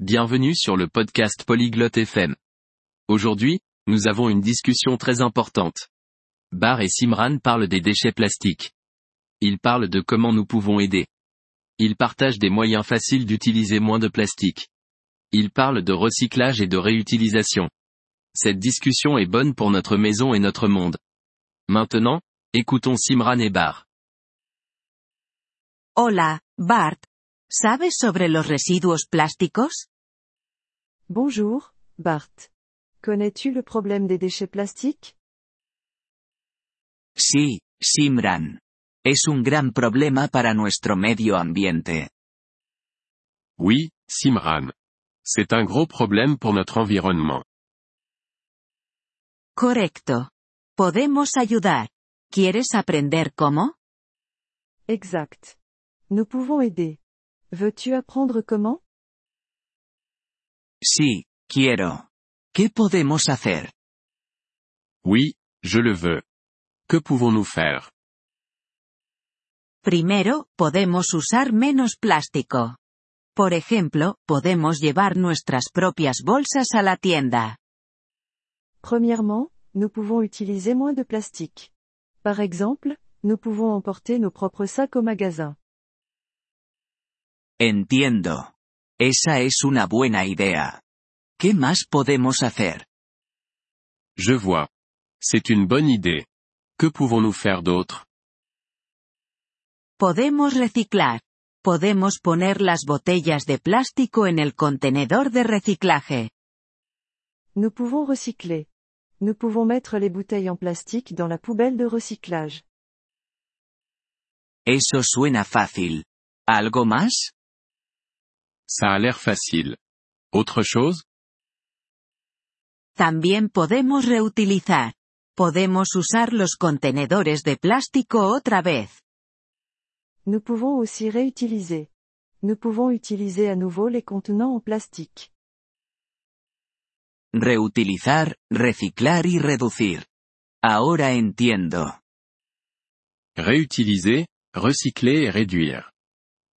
Bienvenue sur le podcast Polyglotte FM. Aujourd'hui, nous avons une discussion très importante. Bar et Simran parlent des déchets plastiques. Ils parlent de comment nous pouvons aider. Ils partagent des moyens faciles d'utiliser moins de plastique. Ils parlent de recyclage et de réutilisation. Cette discussion est bonne pour notre maison et notre monde. Maintenant, écoutons Simran et Bar. Hola, Bart. ¿Sabes sobre los residuos plásticos? Bonjour, Bart. Connais-tu le problème des déchets plastiques? Sí, Simran. Es un gran problema para nuestro medio ambiente. Oui, Simran. C'est un gros problème pour notre environnement. Correcto. Podemos ayudar. ¿Quieres aprender cómo? Exact. Nous pouvons aider. Veux-tu apprendre comment? Sí, quiero. ¿Qué podemos hacer? Oui, je le veux. Que pouvons-nous faire? Primero, podemos usar menos plástico. Por ejemplo, podemos llevar nuestras propias bolsas a la tienda. Premièrement, nous pouvons utiliser moins de plastique. Par exemple, nous pouvons emporter nos propres sacs au magasin. Entiendo. Esa es una buena idea. ¿Qué más podemos hacer? Je vois. C'est une bonne idée. Que pouvons-nous faire d'autre Podemos reciclar. Podemos poner las botellas de plástico en el contenedor de reciclaje. Nous pouvons recycler. Nous pouvons mettre les bouteilles en plastique dans la poubelle de recyclage. Eso suena fácil. ¿Algo más? Ça a l'air facile. Autre chose? También podemos reutilizar. Podemos usar los contenedores de plástico otra vez. Nous pouvons aussi réutiliser. Nous pouvons utiliser à nouveau les contenants en plastique. Reutilizar, reciclar y reducir. Ahora entiendo. Réutiliser, recycler et réduire.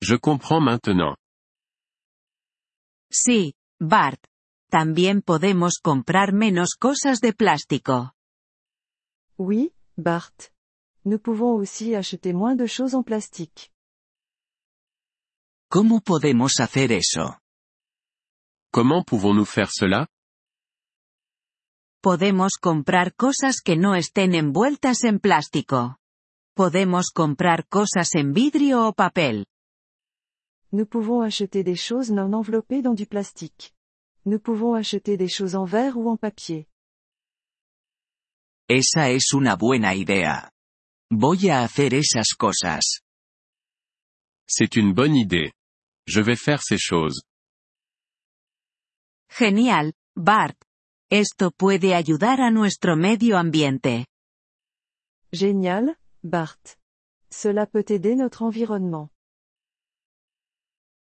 Je comprends maintenant. Sí, Bart. También podemos comprar menos cosas de plástico. Oui, Bart. Nous pouvons aussi acheter moins de choses en plastique. ¿Cómo podemos hacer eso? Comment pouvons-nous faire cela Podemos comprar cosas que no estén envueltas en plástico. Podemos comprar cosas en vidrio o papel. Nous pouvons acheter des choses non enveloppées dans du plastique. Nous pouvons acheter des choses en verre ou en papier. Esa es una buena idea. Voy a hacer esas cosas. C'est une bonne idée. Je vais faire ces choses. Genial, Bart. Esto puede ayudar a nuestro medio ambiente. Génial, Bart. Cela peut aider notre environnement.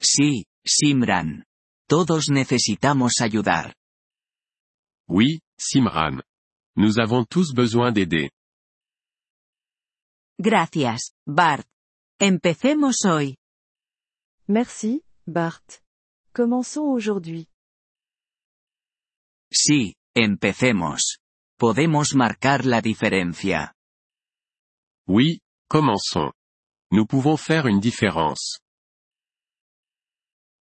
Sí, Simran. Todos necesitamos ayudar. Oui, Simran. Nous avons tous besoin d'aider. Gracias, Bart. Empecemos hoy. Merci, Bart. Commençons aujourd'hui. Sí, empecemos. Podemos marcar la diferencia. Oui, commençons. Nous pouvons faire une différence.